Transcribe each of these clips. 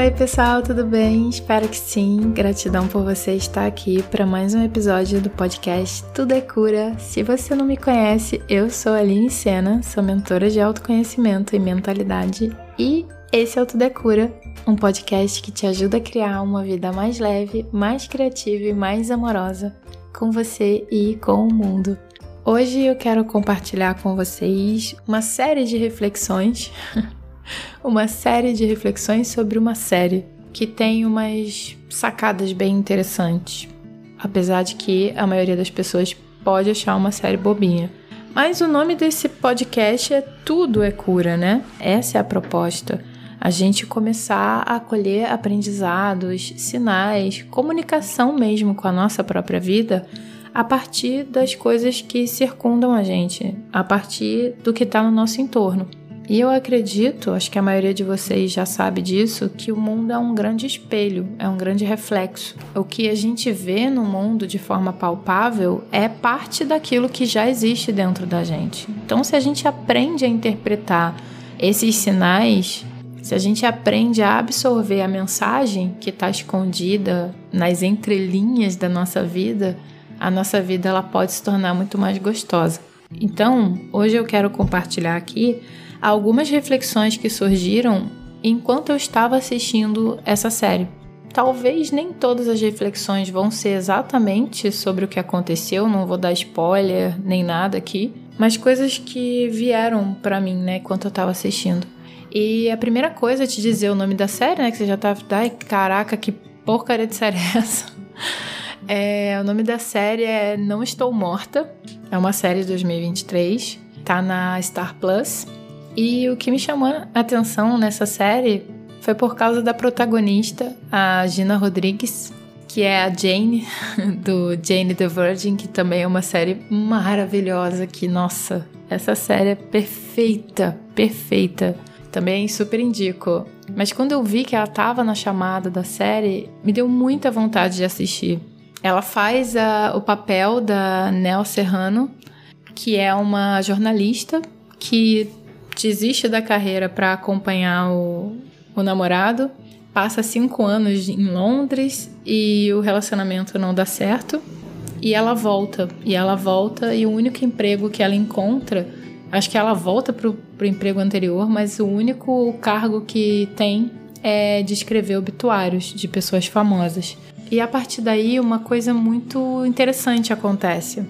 Oi, pessoal, tudo bem? Espero que sim. Gratidão por você estar aqui para mais um episódio do podcast Tudo é Cura. Se você não me conhece, eu sou Aline Sena, sou mentora de autoconhecimento e mentalidade e esse é o Tudo é Cura, um podcast que te ajuda a criar uma vida mais leve, mais criativa e mais amorosa com você e com o mundo. Hoje eu quero compartilhar com vocês uma série de reflexões uma série de reflexões sobre uma série que tem umas sacadas bem interessantes. Apesar de que a maioria das pessoas pode achar uma série bobinha. Mas o nome desse podcast é Tudo é Cura, né? Essa é a proposta. A gente começar a colher aprendizados, sinais, comunicação mesmo com a nossa própria vida a partir das coisas que circundam a gente, a partir do que está no nosso entorno. E eu acredito, acho que a maioria de vocês já sabe disso, que o mundo é um grande espelho, é um grande reflexo. O que a gente vê no mundo de forma palpável é parte daquilo que já existe dentro da gente. Então, se a gente aprende a interpretar esses sinais, se a gente aprende a absorver a mensagem que está escondida nas entrelinhas da nossa vida, a nossa vida ela pode se tornar muito mais gostosa. Então, hoje eu quero compartilhar aqui algumas reflexões que surgiram enquanto eu estava assistindo essa série. Talvez nem todas as reflexões vão ser exatamente sobre o que aconteceu, não vou dar spoiler nem nada aqui, mas coisas que vieram para mim, né, enquanto eu estava assistindo. E a primeira coisa é te dizer o nome da série, né, que você já tá, ai, caraca, que porcaria de série é essa? É, o nome da série é Não Estou Morta. É uma série de 2023. Tá na Star Plus. E o que me chamou a atenção nessa série foi por causa da protagonista, a Gina Rodrigues, que é a Jane, do Jane the Virgin, que também é uma série maravilhosa. Que, nossa, essa série é perfeita, perfeita. Também super indico. Mas quando eu vi que ela estava na chamada da série, me deu muita vontade de assistir. Ela faz a, o papel da Nel Serrano, que é uma jornalista que desiste da carreira para acompanhar o, o namorado, passa cinco anos em Londres e o relacionamento não dá certo. E ela volta, e ela volta, e o único emprego que ela encontra, acho que ela volta pro, pro emprego anterior, mas o único cargo que tem é de escrever obituários de pessoas famosas. E a partir daí, uma coisa muito interessante acontece.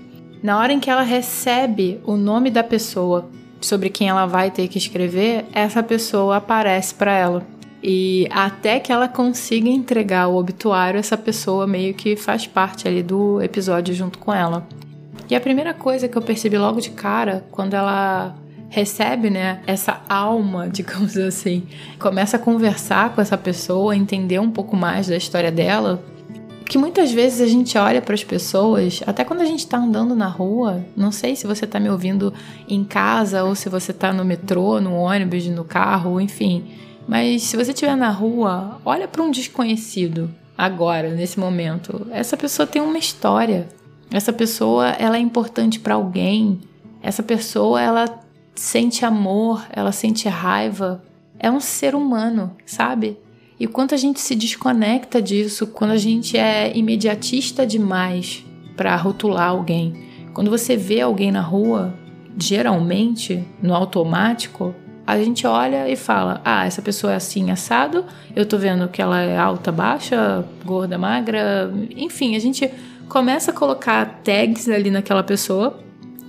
Na hora em que ela recebe o nome da pessoa sobre quem ela vai ter que escrever, essa pessoa aparece para ela. E até que ela consiga entregar o obituário, essa pessoa meio que faz parte ali do episódio junto com ela. E a primeira coisa que eu percebi logo de cara, quando ela recebe, né, essa alma, digamos assim, começa a conversar com essa pessoa, entender um pouco mais da história dela, que muitas vezes a gente olha para as pessoas, até quando a gente está andando na rua, não sei se você está me ouvindo em casa ou se você está no metrô, no ônibus, no carro, enfim. Mas se você estiver na rua, olha para um desconhecido agora, nesse momento. Essa pessoa tem uma história. Essa pessoa, ela é importante para alguém. Essa pessoa, ela sente amor, ela sente raiva. É um ser humano, sabe? E quanto a gente se desconecta disso, quando a gente é imediatista demais para rotular alguém. Quando você vê alguém na rua, geralmente, no automático, a gente olha e fala: ah, essa pessoa é assim, assado, eu tô vendo que ela é alta, baixa, gorda, magra, enfim, a gente começa a colocar tags ali naquela pessoa,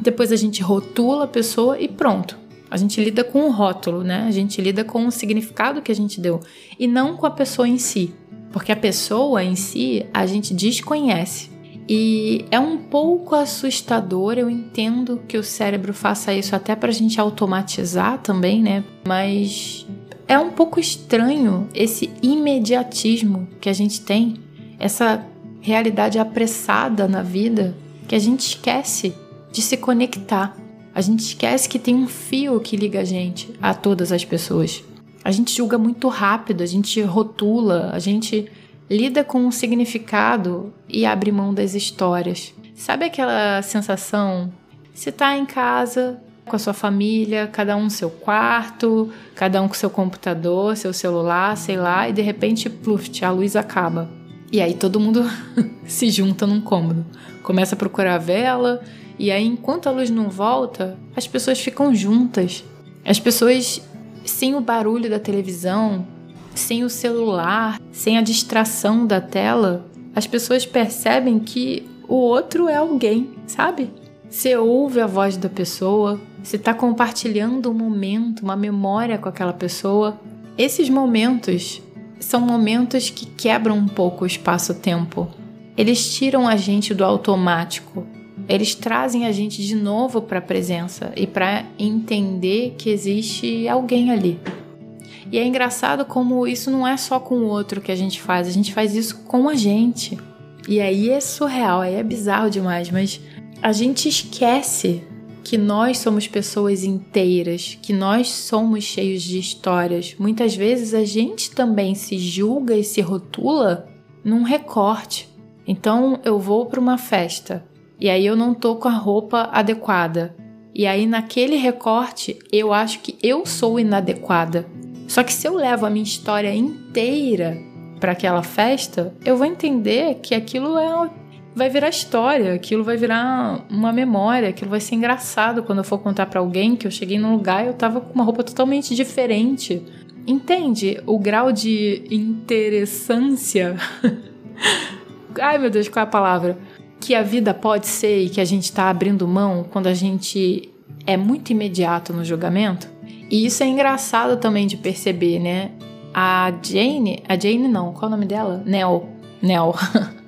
depois a gente rotula a pessoa e pronto. A gente lida com o rótulo, né? A gente lida com o significado que a gente deu e não com a pessoa em si. Porque a pessoa em si a gente desconhece. E é um pouco assustador, eu entendo que o cérebro faça isso até para a gente automatizar também, né? Mas é um pouco estranho esse imediatismo que a gente tem, essa realidade apressada na vida, que a gente esquece de se conectar. A gente esquece que tem um fio que liga a gente a todas as pessoas. A gente julga muito rápido, a gente rotula, a gente lida com um significado e abre mão das histórias. Sabe aquela sensação? Você tá em casa com a sua família, cada um no seu quarto, cada um com seu computador, seu celular, sei lá, e de repente, pluft, a luz acaba. E aí todo mundo se junta num cômodo, começa a procurar a vela, e aí enquanto a luz não volta, as pessoas ficam juntas. As pessoas sem o barulho da televisão, sem o celular, sem a distração da tela, as pessoas percebem que o outro é alguém, sabe? Você ouve a voz da pessoa, você está compartilhando um momento, uma memória com aquela pessoa. Esses momentos são momentos que quebram um pouco o espaço-tempo. Eles tiram a gente do automático. Eles trazem a gente de novo para a presença e para entender que existe alguém ali. E é engraçado como isso não é só com o outro que a gente faz, a gente faz isso com a gente. E aí é surreal, aí é bizarro demais, mas a gente esquece que nós somos pessoas inteiras, que nós somos cheios de histórias. Muitas vezes a gente também se julga e se rotula num recorte. Então eu vou para uma festa e aí eu não tô com a roupa adequada. E aí naquele recorte eu acho que eu sou inadequada. Só que se eu levo a minha história inteira para aquela festa, eu vou entender que aquilo é vai virar história, aquilo vai virar uma memória, aquilo vai ser engraçado quando eu for contar para alguém que eu cheguei num lugar e eu tava com uma roupa totalmente diferente. Entende o grau de interessância? Ai meu Deus, qual é a palavra? Que a vida pode ser e que a gente está abrindo mão quando a gente é muito imediato no julgamento? E isso é engraçado também de perceber, né? A Jane, a Jane não, qual é o nome dela? Nell. Nell.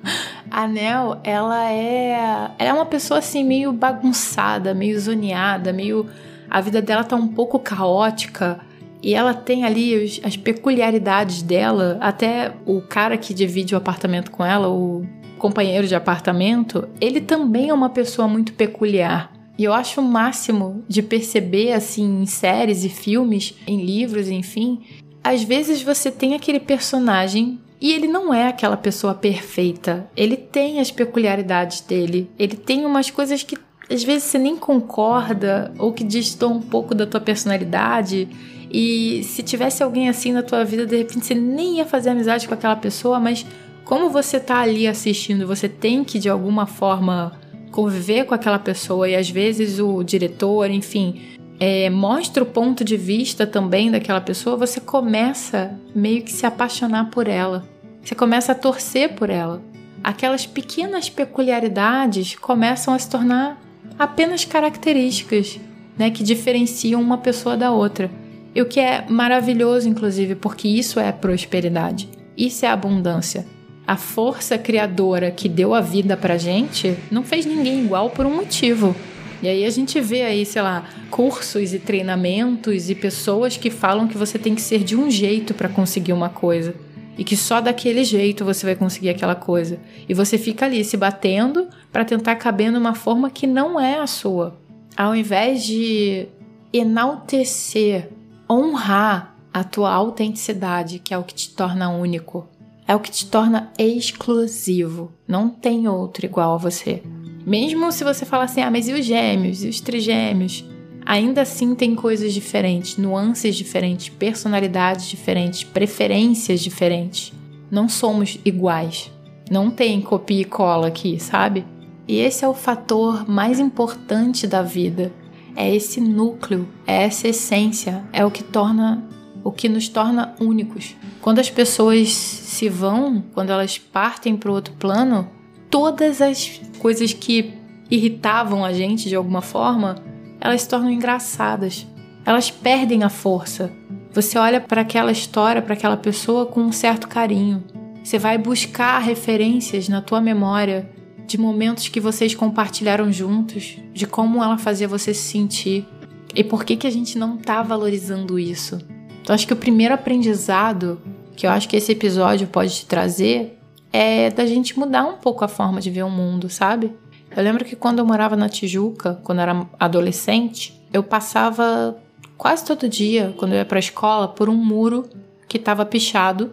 a Nell, ela é, ela é uma pessoa assim meio bagunçada, meio zoneada, meio a vida dela tá um pouco caótica e ela tem ali as peculiaridades dela. Até o cara que divide o apartamento com ela, o companheiro de apartamento, ele também é uma pessoa muito peculiar. E eu acho o máximo de perceber, assim, em séries e filmes, em livros, enfim. Às vezes você tem aquele personagem e ele não é aquela pessoa perfeita. Ele tem as peculiaridades dele. Ele tem umas coisas que às vezes você nem concorda ou que distam um pouco da tua personalidade. E se tivesse alguém assim na tua vida, de repente você nem ia fazer amizade com aquela pessoa, mas como você tá ali assistindo, você tem que de alguma forma conviver com aquela pessoa e às vezes o diretor, enfim, é, mostra o ponto de vista também daquela pessoa, você começa meio que se apaixonar por ela. Você começa a torcer por ela. Aquelas pequenas peculiaridades começam a se tornar apenas características né, que diferenciam uma pessoa da outra. E o que é maravilhoso, inclusive, porque isso é prosperidade, isso é abundância. A força criadora que deu a vida pra gente não fez ninguém igual por um motivo. E aí a gente vê aí, sei lá, cursos e treinamentos e pessoas que falam que você tem que ser de um jeito para conseguir uma coisa. E que só daquele jeito você vai conseguir aquela coisa. E você fica ali se batendo para tentar caber numa forma que não é a sua. Ao invés de enaltecer, honrar a tua autenticidade, que é o que te torna único, é o que te torna exclusivo. Não tem outro igual a você. Mesmo se você falar assim, ah, mas e os gêmeos, e os trigêmeos? Ainda assim tem coisas diferentes, nuances diferentes, personalidades diferentes, preferências diferentes. Não somos iguais. Não tem copia e cola aqui, sabe? E esse é o fator mais importante da vida. É esse núcleo, é essa essência, é o que torna o que nos torna únicos. Quando as pessoas se vão, quando elas partem para outro plano, todas as coisas que irritavam a gente de alguma forma, elas se tornam engraçadas. Elas perdem a força. Você olha para aquela história, para aquela pessoa com um certo carinho. Você vai buscar referências na tua memória de momentos que vocês compartilharam juntos, de como ela fazia você se sentir. E por que que a gente não está valorizando isso? Então acho que o primeiro aprendizado que eu acho que esse episódio pode te trazer é da gente mudar um pouco a forma de ver o mundo, sabe? Eu lembro que quando eu morava na Tijuca, quando eu era adolescente, eu passava quase todo dia, quando eu ia para a escola, por um muro que estava pichado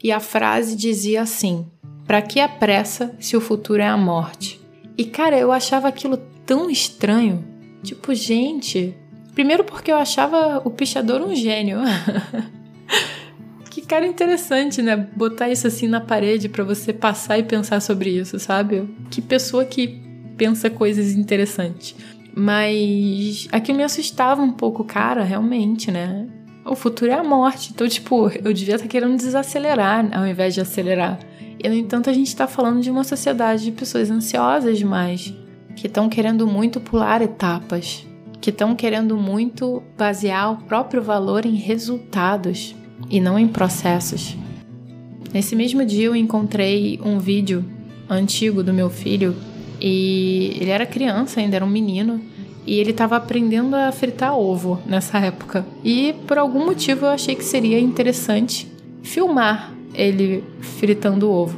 e a frase dizia assim: Para que a pressa se o futuro é a morte? E cara, eu achava aquilo tão estranho. Tipo, gente, Primeiro porque eu achava o pichador um gênio. que cara interessante, né? Botar isso assim na parede para você passar e pensar sobre isso, sabe? Que pessoa que pensa coisas interessantes. Mas aqui me assustava um pouco, cara, realmente, né? O futuro é a morte. Então, tipo, eu devia estar querendo desacelerar ao invés de acelerar. E, no entanto, a gente está falando de uma sociedade de pessoas ansiosas demais, que estão querendo muito pular etapas, que estão querendo muito basear o próprio valor em resultados e não em processos. Nesse mesmo dia eu encontrei um vídeo antigo do meu filho e ele era criança, ainda era um menino, e ele estava aprendendo a fritar ovo nessa época. E por algum motivo eu achei que seria interessante filmar ele fritando ovo.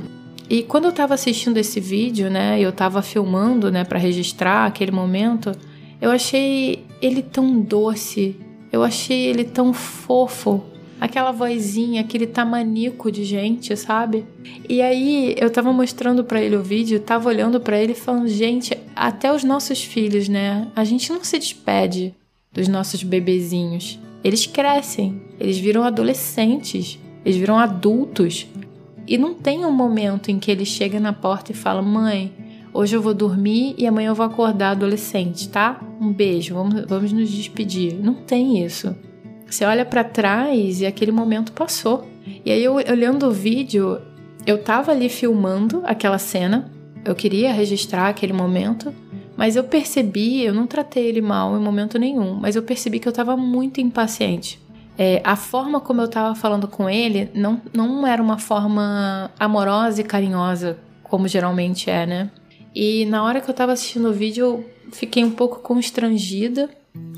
E quando eu estava assistindo esse vídeo, né, eu estava filmando, né, para registrar aquele momento, eu achei ele tão doce, eu achei ele tão fofo, aquela vozinha, aquele tamanico de gente, sabe? E aí eu tava mostrando para ele o vídeo, tava olhando para ele falando, gente, até os nossos filhos, né? A gente não se despede dos nossos bebezinhos. Eles crescem, eles viram adolescentes, eles viram adultos. E não tem um momento em que ele chega na porta e fala: "Mãe, hoje eu vou dormir e amanhã eu vou acordar adolescente, tá? Um beijo, vamos, vamos nos despedir". Não tem isso. Você olha para trás e aquele momento passou. E aí, eu, olhando o vídeo, eu tava ali filmando aquela cena, eu queria registrar aquele momento, mas eu percebi, eu não tratei ele mal em momento nenhum, mas eu percebi que eu tava muito impaciente. É, a forma como eu tava falando com ele não, não era uma forma amorosa e carinhosa, como geralmente é, né? E na hora que eu tava assistindo o vídeo, eu fiquei um pouco constrangida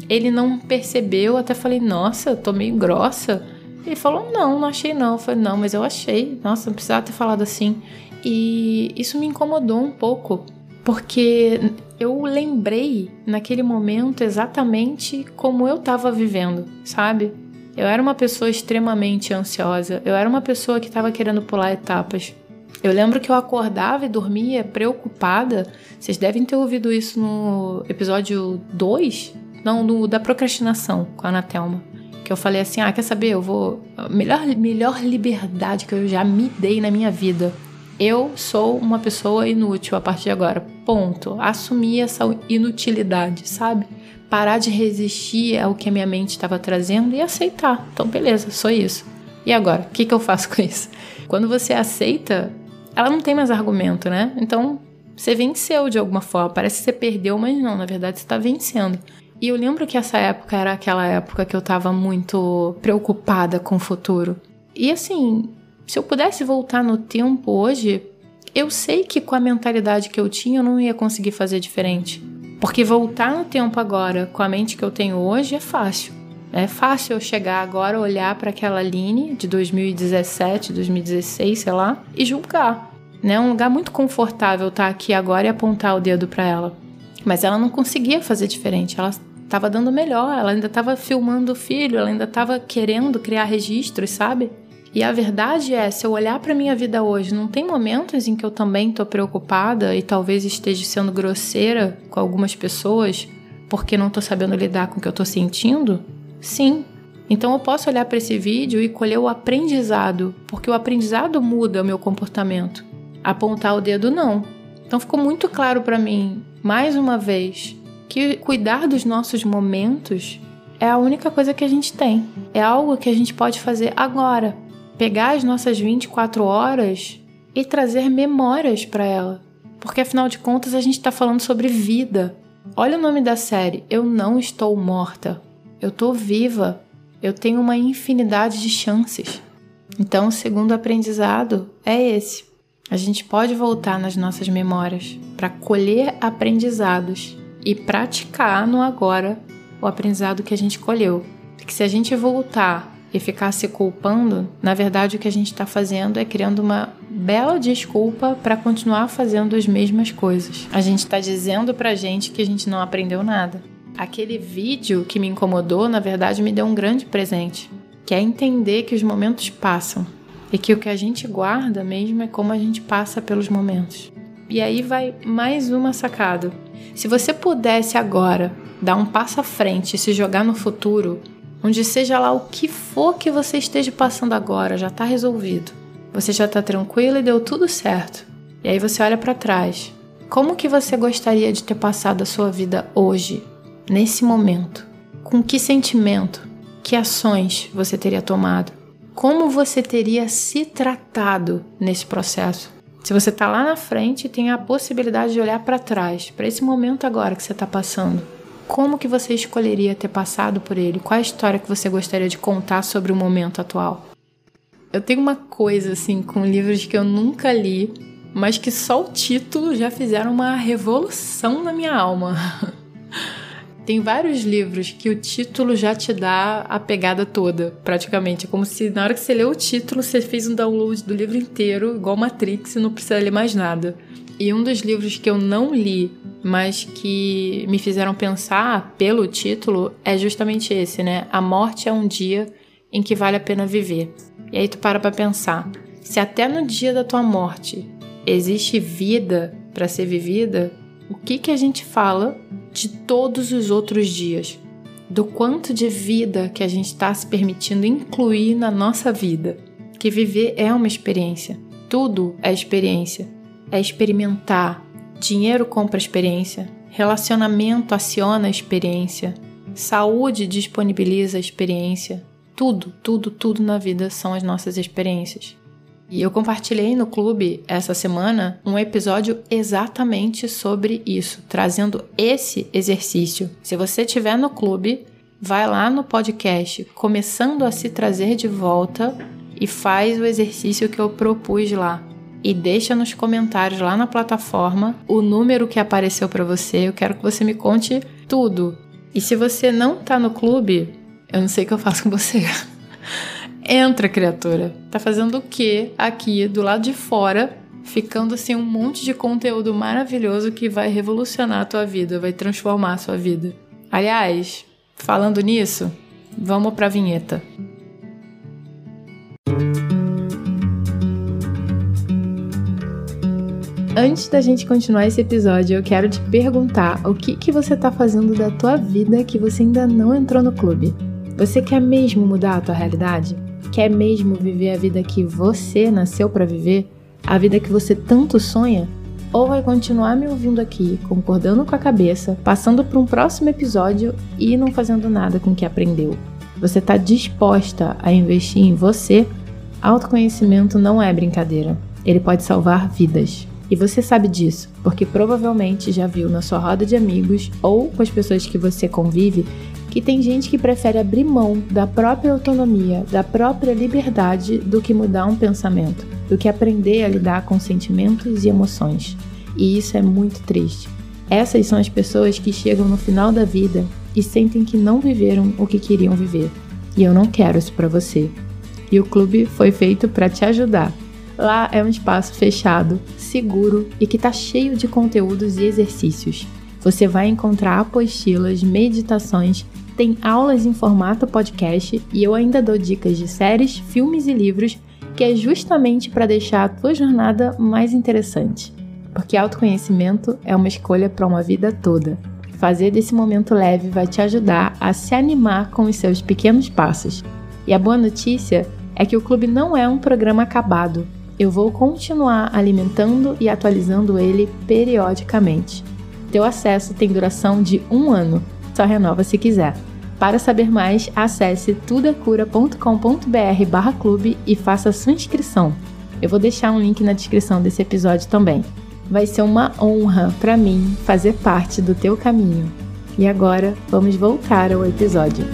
ele não percebeu, até falei, nossa, tô meio grossa. Ele falou, não, não achei não. Eu falei, não, mas eu achei. Nossa, não precisava ter falado assim. E isso me incomodou um pouco, porque eu lembrei naquele momento exatamente como eu estava vivendo, sabe? Eu era uma pessoa extremamente ansiosa, eu era uma pessoa que estava querendo pular etapas. Eu lembro que eu acordava e dormia preocupada. Vocês devem ter ouvido isso no episódio 2 não, do, da procrastinação com a Ana Que eu falei assim: ah, quer saber? Eu vou. Melhor, melhor liberdade que eu já me dei na minha vida. Eu sou uma pessoa inútil a partir de agora. Ponto. Assumir essa inutilidade, sabe? Parar de resistir ao que a minha mente estava trazendo e aceitar. Então, beleza, sou isso. E agora? O que, que eu faço com isso? Quando você aceita, ela não tem mais argumento, né? Então, você venceu de alguma forma. Parece que você perdeu, mas não, na verdade você está vencendo. E eu lembro que essa época era aquela época que eu tava muito preocupada com o futuro. E assim, se eu pudesse voltar no tempo hoje, eu sei que com a mentalidade que eu tinha eu não ia conseguir fazer diferente. Porque voltar no tempo agora com a mente que eu tenho hoje é fácil. É fácil eu chegar agora, olhar para aquela Aline de 2017, 2016, sei lá, e julgar. Né? É um lugar muito confortável estar aqui agora e apontar o dedo para ela. Mas ela não conseguia fazer diferente. Ela estava dando melhor, ela ainda estava filmando o filho, ela ainda estava querendo criar registros, sabe? E a verdade é, se eu olhar para minha vida hoje, não tem momentos em que eu também estou preocupada e talvez esteja sendo grosseira com algumas pessoas porque não estou sabendo lidar com o que eu estou sentindo? Sim. Então eu posso olhar para esse vídeo e colher o aprendizado, porque o aprendizado muda o meu comportamento. Apontar o dedo não. Então ficou muito claro para mim, mais uma vez, que cuidar dos nossos momentos é a única coisa que a gente tem. É algo que a gente pode fazer agora. Pegar as nossas 24 horas e trazer memórias para ela. Porque afinal de contas a gente está falando sobre vida. Olha o nome da série: Eu não estou morta. Eu estou viva. Eu tenho uma infinidade de chances. Então, o segundo aprendizado é esse. A gente pode voltar nas nossas memórias para colher aprendizados e praticar no agora o aprendizado que a gente colheu. Que se a gente voltar e ficar se culpando, na verdade o que a gente está fazendo é criando uma bela desculpa para continuar fazendo as mesmas coisas. A gente está dizendo para a gente que a gente não aprendeu nada. Aquele vídeo que me incomodou, na verdade, me deu um grande presente, que é entender que os momentos passam e que o que a gente guarda mesmo é como a gente passa pelos momentos. E aí vai mais uma sacada. Se você pudesse agora dar um passo à frente e se jogar no futuro, onde seja lá o que for que você esteja passando agora, já está resolvido. Você já está tranquilo e deu tudo certo. E aí você olha para trás. Como que você gostaria de ter passado a sua vida hoje, nesse momento? Com que sentimento? Que ações você teria tomado? Como você teria se tratado nesse processo? Se você está lá na frente, tem a possibilidade de olhar para trás, para esse momento agora que você está passando. Como que você escolheria ter passado por ele? Qual a história que você gostaria de contar sobre o momento atual? Eu tenho uma coisa assim com livros que eu nunca li, mas que só o título já fizeram uma revolução na minha alma. Tem vários livros que o título já te dá a pegada toda, praticamente. É como se na hora que você lê o título, você fez um download do livro inteiro, igual Matrix, e não precisa ler mais nada. E um dos livros que eu não li, mas que me fizeram pensar pelo título, é justamente esse, né? A morte é um dia em que vale a pena viver. E aí tu para pra pensar. Se até no dia da tua morte existe vida para ser vivida, o que que a gente fala de todos os outros dias, do quanto de vida que a gente está se permitindo incluir na nossa vida. Que viver é uma experiência, tudo é experiência, é experimentar. Dinheiro compra experiência, relacionamento aciona experiência, saúde disponibiliza experiência. Tudo, tudo, tudo na vida são as nossas experiências. E eu compartilhei no clube essa semana um episódio exatamente sobre isso, trazendo esse exercício. Se você estiver no clube, vai lá no podcast, começando a se trazer de volta e faz o exercício que eu propus lá. E deixa nos comentários lá na plataforma o número que apareceu para você. Eu quero que você me conte tudo. E se você não tá no clube, eu não sei o que eu faço com você. Entra, criatura. Tá fazendo o que aqui do lado de fora, ficando assim um monte de conteúdo maravilhoso que vai revolucionar a tua vida, vai transformar a sua vida. Aliás, falando nisso, vamos pra vinheta. Antes da gente continuar esse episódio, eu quero te perguntar o que, que você tá fazendo da tua vida que você ainda não entrou no clube. Você quer mesmo mudar a tua realidade? Quer mesmo viver a vida que você nasceu para viver? A vida que você tanto sonha? Ou vai continuar me ouvindo aqui, concordando com a cabeça, passando para um próximo episódio e não fazendo nada com o que aprendeu? Você está disposta a investir em você? Autoconhecimento não é brincadeira. Ele pode salvar vidas. E você sabe disso, porque provavelmente já viu na sua roda de amigos ou com as pessoas que você convive que tem gente que prefere abrir mão da própria autonomia, da própria liberdade, do que mudar um pensamento, do que aprender a lidar com sentimentos e emoções. E isso é muito triste. Essas são as pessoas que chegam no final da vida e sentem que não viveram o que queriam viver. E eu não quero isso para você. E o clube foi feito para te ajudar. Lá é um espaço fechado, seguro e que está cheio de conteúdos e exercícios. Você vai encontrar apostilas, meditações tem aulas em formato podcast e eu ainda dou dicas de séries, filmes e livros que é justamente para deixar a tua jornada mais interessante. Porque autoconhecimento é uma escolha para uma vida toda. Fazer desse momento leve vai te ajudar a se animar com os seus pequenos passos. E a boa notícia é que o clube não é um programa acabado. Eu vou continuar alimentando e atualizando ele periodicamente. Teu acesso tem duração de um ano, só renova se quiser. Para saber mais, acesse tudacura.com.br barra clube e faça sua inscrição. Eu vou deixar um link na descrição desse episódio também. Vai ser uma honra para mim fazer parte do teu caminho. E agora, vamos voltar ao episódio.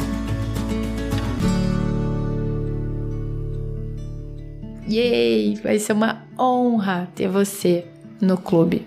Yay! Vai ser uma honra ter você no clube.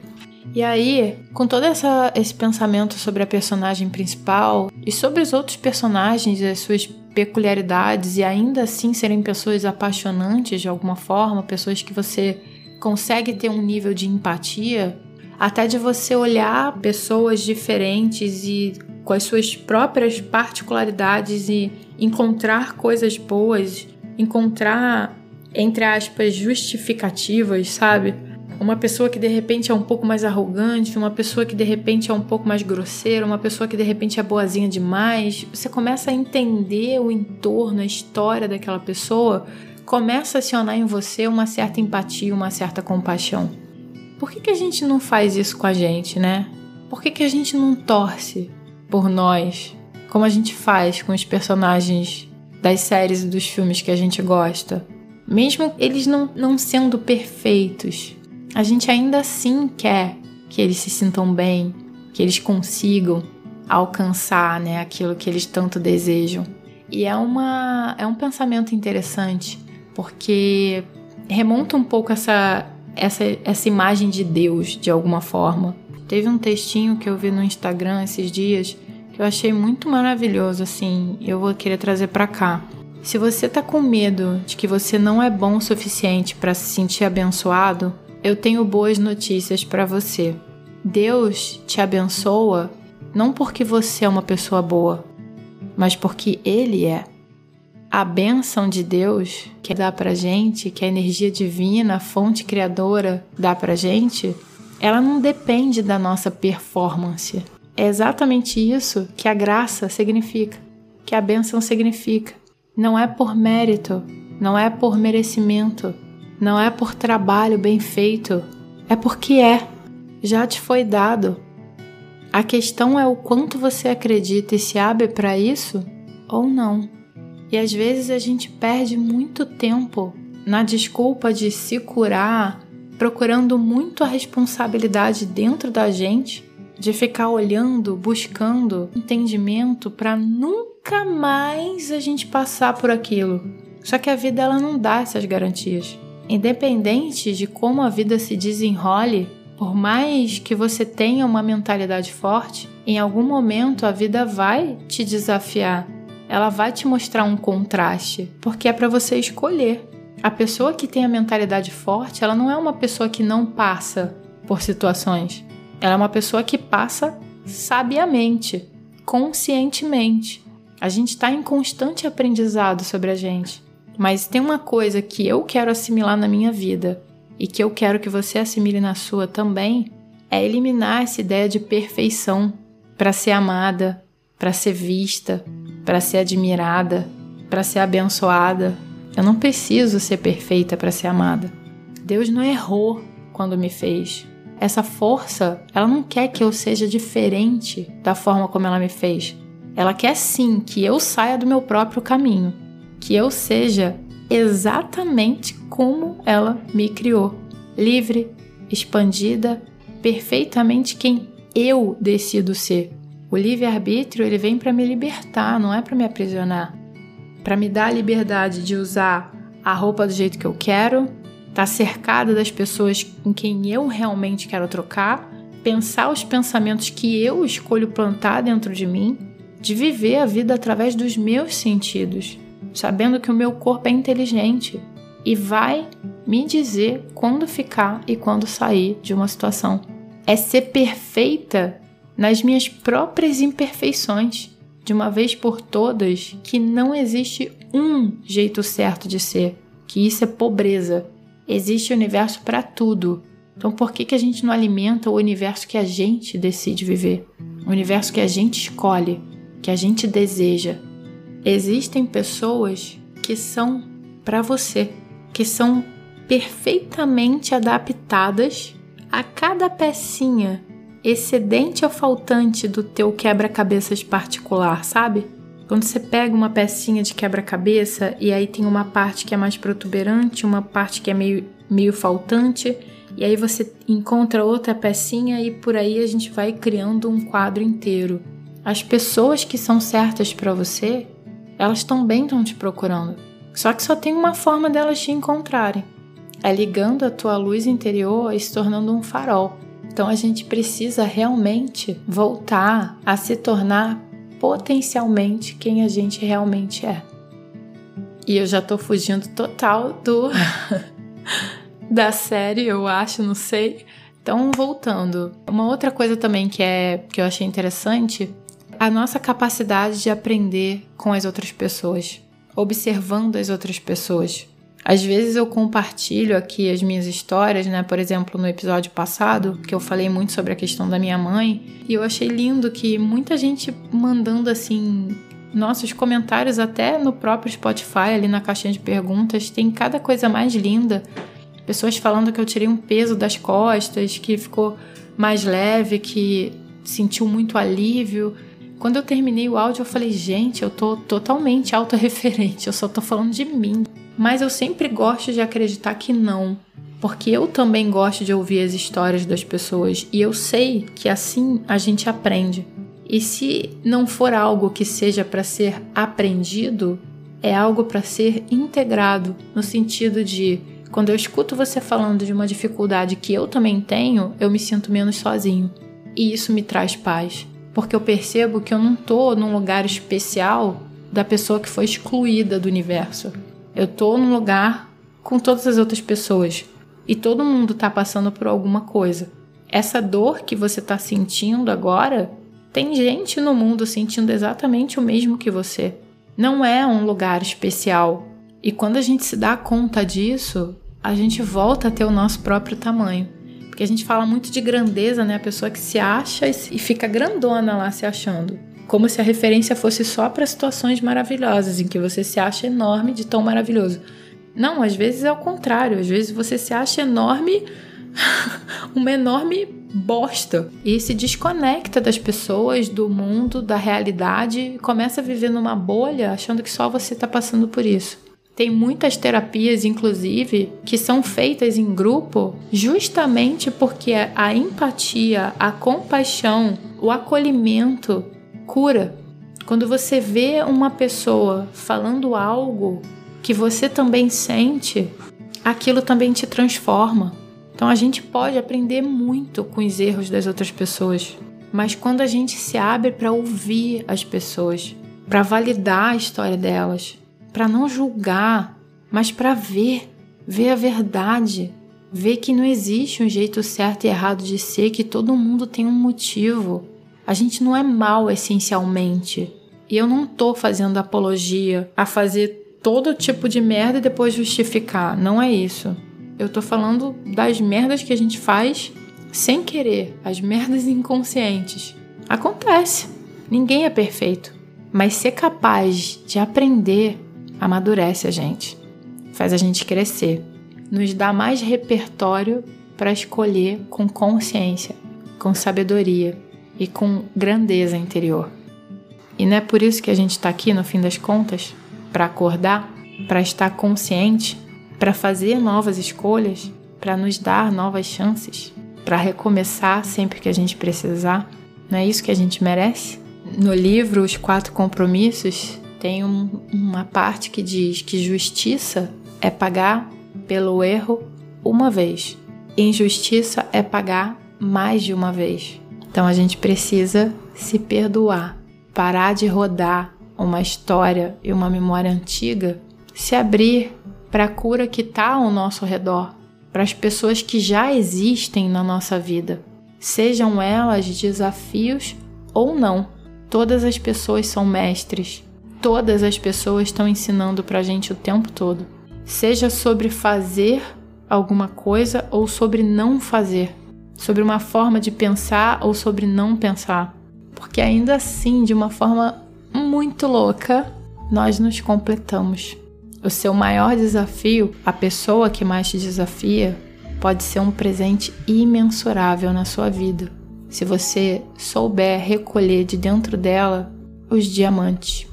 E aí, com todo essa, esse pensamento sobre a personagem principal e sobre os outros personagens e as suas peculiaridades, e ainda assim serem pessoas apaixonantes de alguma forma, pessoas que você consegue ter um nível de empatia, até de você olhar pessoas diferentes e com as suas próprias particularidades e encontrar coisas boas, encontrar, entre aspas, justificativas, sabe? Uma pessoa que de repente é um pouco mais arrogante, uma pessoa que de repente é um pouco mais grosseira, uma pessoa que de repente é boazinha demais. Você começa a entender o entorno, a história daquela pessoa, começa a acionar em você uma certa empatia, uma certa compaixão. Por que, que a gente não faz isso com a gente, né? Por que, que a gente não torce por nós, como a gente faz com os personagens das séries e dos filmes que a gente gosta? Mesmo eles não, não sendo perfeitos, a gente ainda assim quer que eles se sintam bem, que eles consigam alcançar né, aquilo que eles tanto desejam. E é, uma, é um pensamento interessante, porque remonta um pouco essa, essa, essa imagem de Deus, de alguma forma. Teve um textinho que eu vi no Instagram esses dias que eu achei muito maravilhoso, assim, eu vou querer trazer para cá. Se você tá com medo de que você não é bom o suficiente para se sentir abençoado, eu tenho boas notícias para você. Deus te abençoa não porque você é uma pessoa boa, mas porque Ele é. A bênção de Deus que dá pra gente, que a energia divina, a fonte criadora dá pra gente, ela não depende da nossa performance. É exatamente isso que a graça significa, que a bênção significa. Não é por mérito, não é por merecimento, não é por trabalho bem feito, é porque é. Já te foi dado. A questão é o quanto você acredita e se abre para isso ou não. E às vezes a gente perde muito tempo na desculpa de se curar, procurando muito a responsabilidade dentro da gente, de ficar olhando, buscando entendimento para nunca mais a gente passar por aquilo. Só que a vida ela não dá essas garantias. Independente de como a vida se desenrole, por mais que você tenha uma mentalidade forte, em algum momento a vida vai te desafiar. Ela vai te mostrar um contraste, porque é para você escolher. A pessoa que tem a mentalidade forte, ela não é uma pessoa que não passa por situações. Ela é uma pessoa que passa sabiamente, conscientemente. A gente está em constante aprendizado sobre a gente. Mas tem uma coisa que eu quero assimilar na minha vida e que eu quero que você assimile na sua também, é eliminar essa ideia de perfeição para ser amada, para ser vista, para ser admirada, para ser abençoada. Eu não preciso ser perfeita para ser amada. Deus não errou quando me fez. Essa força, ela não quer que eu seja diferente da forma como ela me fez. Ela quer sim que eu saia do meu próprio caminho que eu seja exatamente como ela me criou, livre, expandida, perfeitamente quem eu decido ser. O livre-arbítrio ele vem para me libertar, não é para me aprisionar, para me dar a liberdade de usar a roupa do jeito que eu quero, estar tá cercada das pessoas com quem eu realmente quero trocar, pensar os pensamentos que eu escolho plantar dentro de mim, de viver a vida através dos meus sentidos sabendo que o meu corpo é inteligente e vai me dizer quando ficar e quando sair de uma situação. É ser perfeita nas minhas próprias imperfeições, de uma vez por todas, que não existe um jeito certo de ser, que isso é pobreza. Existe universo para tudo. Então por que, que a gente não alimenta o universo que a gente decide viver? O universo que a gente escolhe, que a gente deseja, Existem pessoas que são para você, que são perfeitamente adaptadas a cada pecinha excedente ou faltante do teu quebra-cabeças particular, sabe? Quando você pega uma pecinha de quebra-cabeça e aí tem uma parte que é mais protuberante, uma parte que é meio, meio faltante, e aí você encontra outra pecinha e por aí a gente vai criando um quadro inteiro. As pessoas que são certas para você, elas também estão te procurando. Só que só tem uma forma delas te encontrarem. É ligando a tua luz interior e se tornando um farol. Então a gente precisa realmente voltar a se tornar potencialmente quem a gente realmente é. E eu já tô fugindo total do da série, eu acho, não sei. Então, voltando. Uma outra coisa também que é que eu achei interessante a nossa capacidade de aprender com as outras pessoas, observando as outras pessoas. Às vezes eu compartilho aqui as minhas histórias, né? Por exemplo, no episódio passado, que eu falei muito sobre a questão da minha mãe, e eu achei lindo que muita gente mandando assim nossos comentários até no próprio Spotify, ali na caixinha de perguntas, tem cada coisa mais linda. Pessoas falando que eu tirei um peso das costas, que ficou mais leve, que sentiu muito alívio. Quando eu terminei o áudio, eu falei, gente, eu tô totalmente autorreferente, eu só tô falando de mim. Mas eu sempre gosto de acreditar que não, porque eu também gosto de ouvir as histórias das pessoas e eu sei que assim a gente aprende. E se não for algo que seja para ser aprendido, é algo para ser integrado, no sentido de quando eu escuto você falando de uma dificuldade que eu também tenho, eu me sinto menos sozinho. E isso me traz paz, porque eu percebo que eu não tô num lugar especial da pessoa que foi excluída do universo. Eu tô num lugar com todas as outras pessoas e todo mundo tá passando por alguma coisa. Essa dor que você tá sentindo agora tem gente no mundo sentindo exatamente o mesmo que você. Não é um lugar especial. E quando a gente se dá conta disso, a gente volta a ter o nosso próprio tamanho. Porque a gente fala muito de grandeza, né? A pessoa que se acha e fica grandona lá se achando. Como se a referência fosse só para situações maravilhosas, em que você se acha enorme de tão maravilhoso. Não, às vezes é o contrário. Às vezes você se acha enorme, uma enorme bosta e se desconecta das pessoas, do mundo, da realidade e começa a viver numa bolha achando que só você está passando por isso. Tem muitas terapias, inclusive, que são feitas em grupo justamente porque a empatia, a compaixão, o acolhimento cura. Quando você vê uma pessoa falando algo que você também sente, aquilo também te transforma. Então a gente pode aprender muito com os erros das outras pessoas, mas quando a gente se abre para ouvir as pessoas, para validar a história delas, para não julgar, mas para ver, ver a verdade, ver que não existe um jeito certo e errado de ser, que todo mundo tem um motivo. A gente não é mal essencialmente. E eu não tô fazendo apologia a fazer todo tipo de merda e depois justificar. Não é isso. Eu tô falando das merdas que a gente faz sem querer, as merdas inconscientes. Acontece. Ninguém é perfeito. Mas ser capaz de aprender amadurece a gente. Faz a gente crescer. Nos dá mais repertório para escolher com consciência, com sabedoria e com grandeza interior. E não é por isso que a gente está aqui, no fim das contas, para acordar, para estar consciente para fazer novas escolhas, para nos dar novas chances, para recomeçar sempre que a gente precisar. Não é isso que a gente merece? No livro Os Quatro Compromissos, tem um, uma parte que diz que justiça é pagar pelo erro uma vez, injustiça é pagar mais de uma vez. Então a gente precisa se perdoar, parar de rodar uma história e uma memória antiga, se abrir para a cura que está ao nosso redor, para as pessoas que já existem na nossa vida, sejam elas desafios ou não. Todas as pessoas são mestres, todas as pessoas estão ensinando para a gente o tempo todo, seja sobre fazer alguma coisa ou sobre não fazer, sobre uma forma de pensar ou sobre não pensar, porque ainda assim, de uma forma muito louca, nós nos completamos. O seu maior desafio, a pessoa que mais te desafia, pode ser um presente imensurável na sua vida, se você souber recolher de dentro dela os diamantes.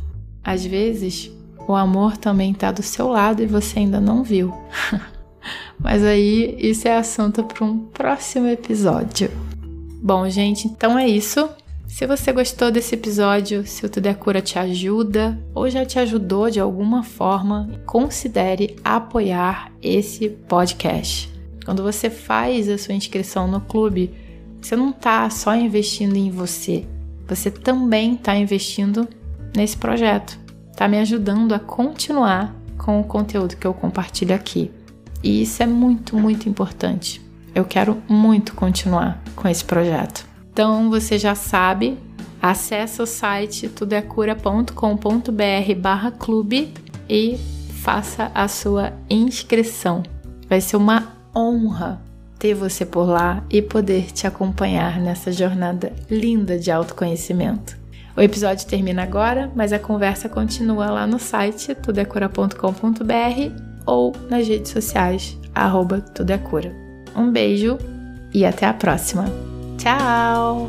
Às vezes, o amor também está do seu lado e você ainda não viu. Mas aí, isso é assunto para um próximo episódio. Bom, gente, então é isso. Se você gostou desse episódio, se o Tudo é Cura te ajuda ou já te ajudou de alguma forma, considere apoiar esse podcast. Quando você faz a sua inscrição no clube, você não está só investindo em você, você também está investindo nesse projeto. Está me ajudando a continuar com o conteúdo que eu compartilho aqui. E isso é muito, muito importante. Eu quero muito continuar com esse projeto. Então você já sabe, acessa o site tudecura.com.br barra clube e faça a sua inscrição. Vai ser uma honra ter você por lá e poder te acompanhar nessa jornada linda de autoconhecimento. O episódio termina agora, mas a conversa continua lá no site tudecura.com.br ou nas redes sociais, arroba tudecura. Um beijo e até a próxima. Tchau!